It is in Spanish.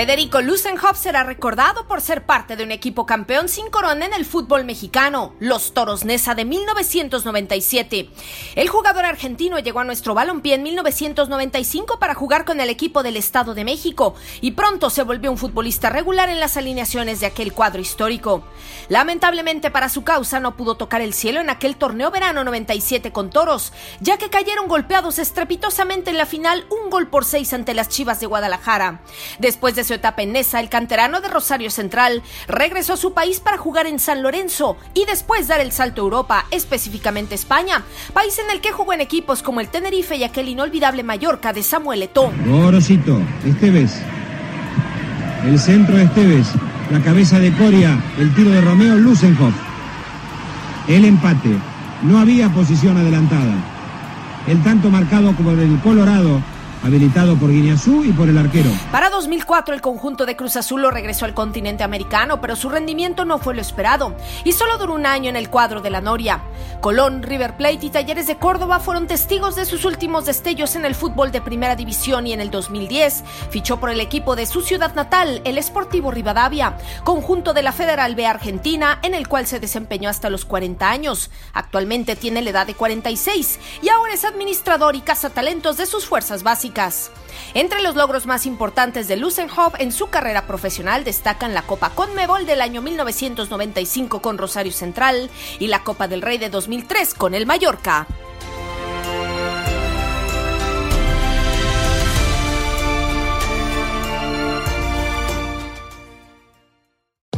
Federico Lusenhoff será recordado por ser parte de un equipo campeón sin corona en el fútbol mexicano, los Toros Nesa de 1997. El jugador argentino llegó a nuestro balompié en 1995 para jugar con el equipo del Estado de México y pronto se volvió un futbolista regular en las alineaciones de aquel cuadro histórico. Lamentablemente para su causa no pudo tocar el cielo en aquel torneo verano 97 con Toros, ya que cayeron golpeados estrepitosamente en la final un gol por seis ante las Chivas de Guadalajara. Después de el canterano de Rosario Central regresó a su país para jugar en San Lorenzo y después dar el salto a Europa, específicamente España, país en el que jugó en equipos como el Tenerife y aquel inolvidable Mallorca de Samuel Eto'o. Gorosito, Esteves. El centro de Esteves. La cabeza de Coria. El tiro de Romeo Lusenhoff. El empate. No había posición adelantada. El tanto marcado como el Colorado habilitado por Guiñazú y por el arquero. Para 2004 el conjunto de Cruz Azul lo regresó al continente americano, pero su rendimiento no fue lo esperado y solo duró un año en el cuadro de la Noria. Colón, River Plate y Talleres de Córdoba fueron testigos de sus últimos destellos en el fútbol de primera división y en el 2010 fichó por el equipo de su ciudad natal, el Sportivo Rivadavia, conjunto de la Federal B Argentina, en el cual se desempeñó hasta los 40 años. Actualmente tiene la edad de 46 y ahora es administrador y cazatalentos de sus fuerzas básicas. Entre los logros más importantes de Lusenhoff en su carrera profesional destacan la Copa Conmebol del año 1995 con Rosario Central y la Copa del Rey de 2003 con el Mallorca.